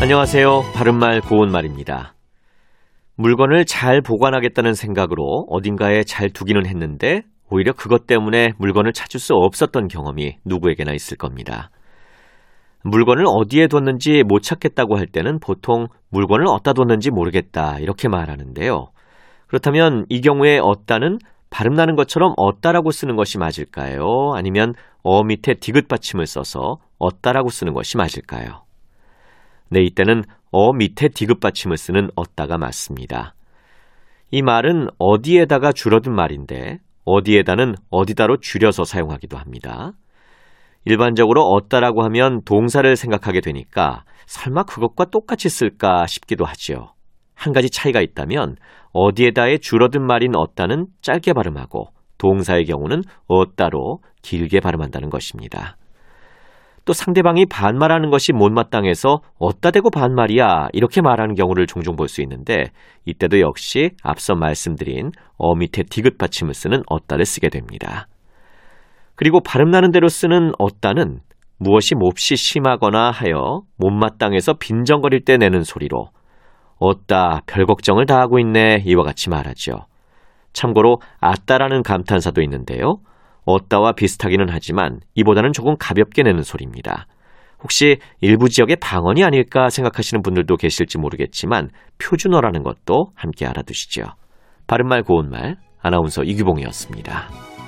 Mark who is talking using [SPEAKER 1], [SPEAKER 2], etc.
[SPEAKER 1] 안녕하세요. 바른말 고운말입니다. 물건을 잘 보관하겠다는 생각으로 어딘가에 잘 두기는 했는데 오히려 그것 때문에 물건을 찾을 수 없었던 경험이 누구에게나 있을 겁니다. 물건을 어디에 뒀는지 못 찾겠다고 할 때는 보통 물건을 어디다 뒀는지 모르겠다 이렇게 말하는데요. 그렇다면 이 경우에 어따는 발음나는 것처럼 어따라고 쓰는 것이 맞을까요? 아니면 어 밑에 디귿 받침을 써서 어따라고 쓰는 것이 맞을까요? 네, 이때는 어 밑에 디귿 받침을 쓰는 어따가 맞습니다. 이 말은 어디에다가 줄어든 말인데 어디에다는 어디다로 줄여서 사용하기도 합니다. 일반적으로 어따라고 하면 동사를 생각하게 되니까 설마 그것과 똑같이 쓸까 싶기도 하지요. 한 가지 차이가 있다면 어디에다의 줄어든 말인 어따는 짧게 발음하고 동사의 경우는 어따로 길게 발음한다는 것입니다. 또 상대방이 반말하는 것이 못마땅해서 어따 대고 반말이야 이렇게 말하는 경우를 종종 볼 수 있는데 이때도 역시 앞서 말씀드린 어 밑에 디귿 받침을 쓰는 어따를 쓰게 됩니다. 그리고 발음나는 대로 쓰는 어따는 무엇이 몹시 심하거나 하여 못마땅해서 빈정거릴 때 내는 소리로 어따 별 걱정을 다 하고 있네 이와 같이 말하죠. 참고로 아따라는 감탄사도 있는데요. 어따와 비슷하기는 하지만 이보다는 조금 가볍게 내는 소리입니다. 혹시 일부 지역의 방언이 아닐까 생각하시는 분들도 계실지 모르겠지만 표준어라는 것도 함께 알아두시죠. 바른말 고운말 아나운서 이규봉이었습니다.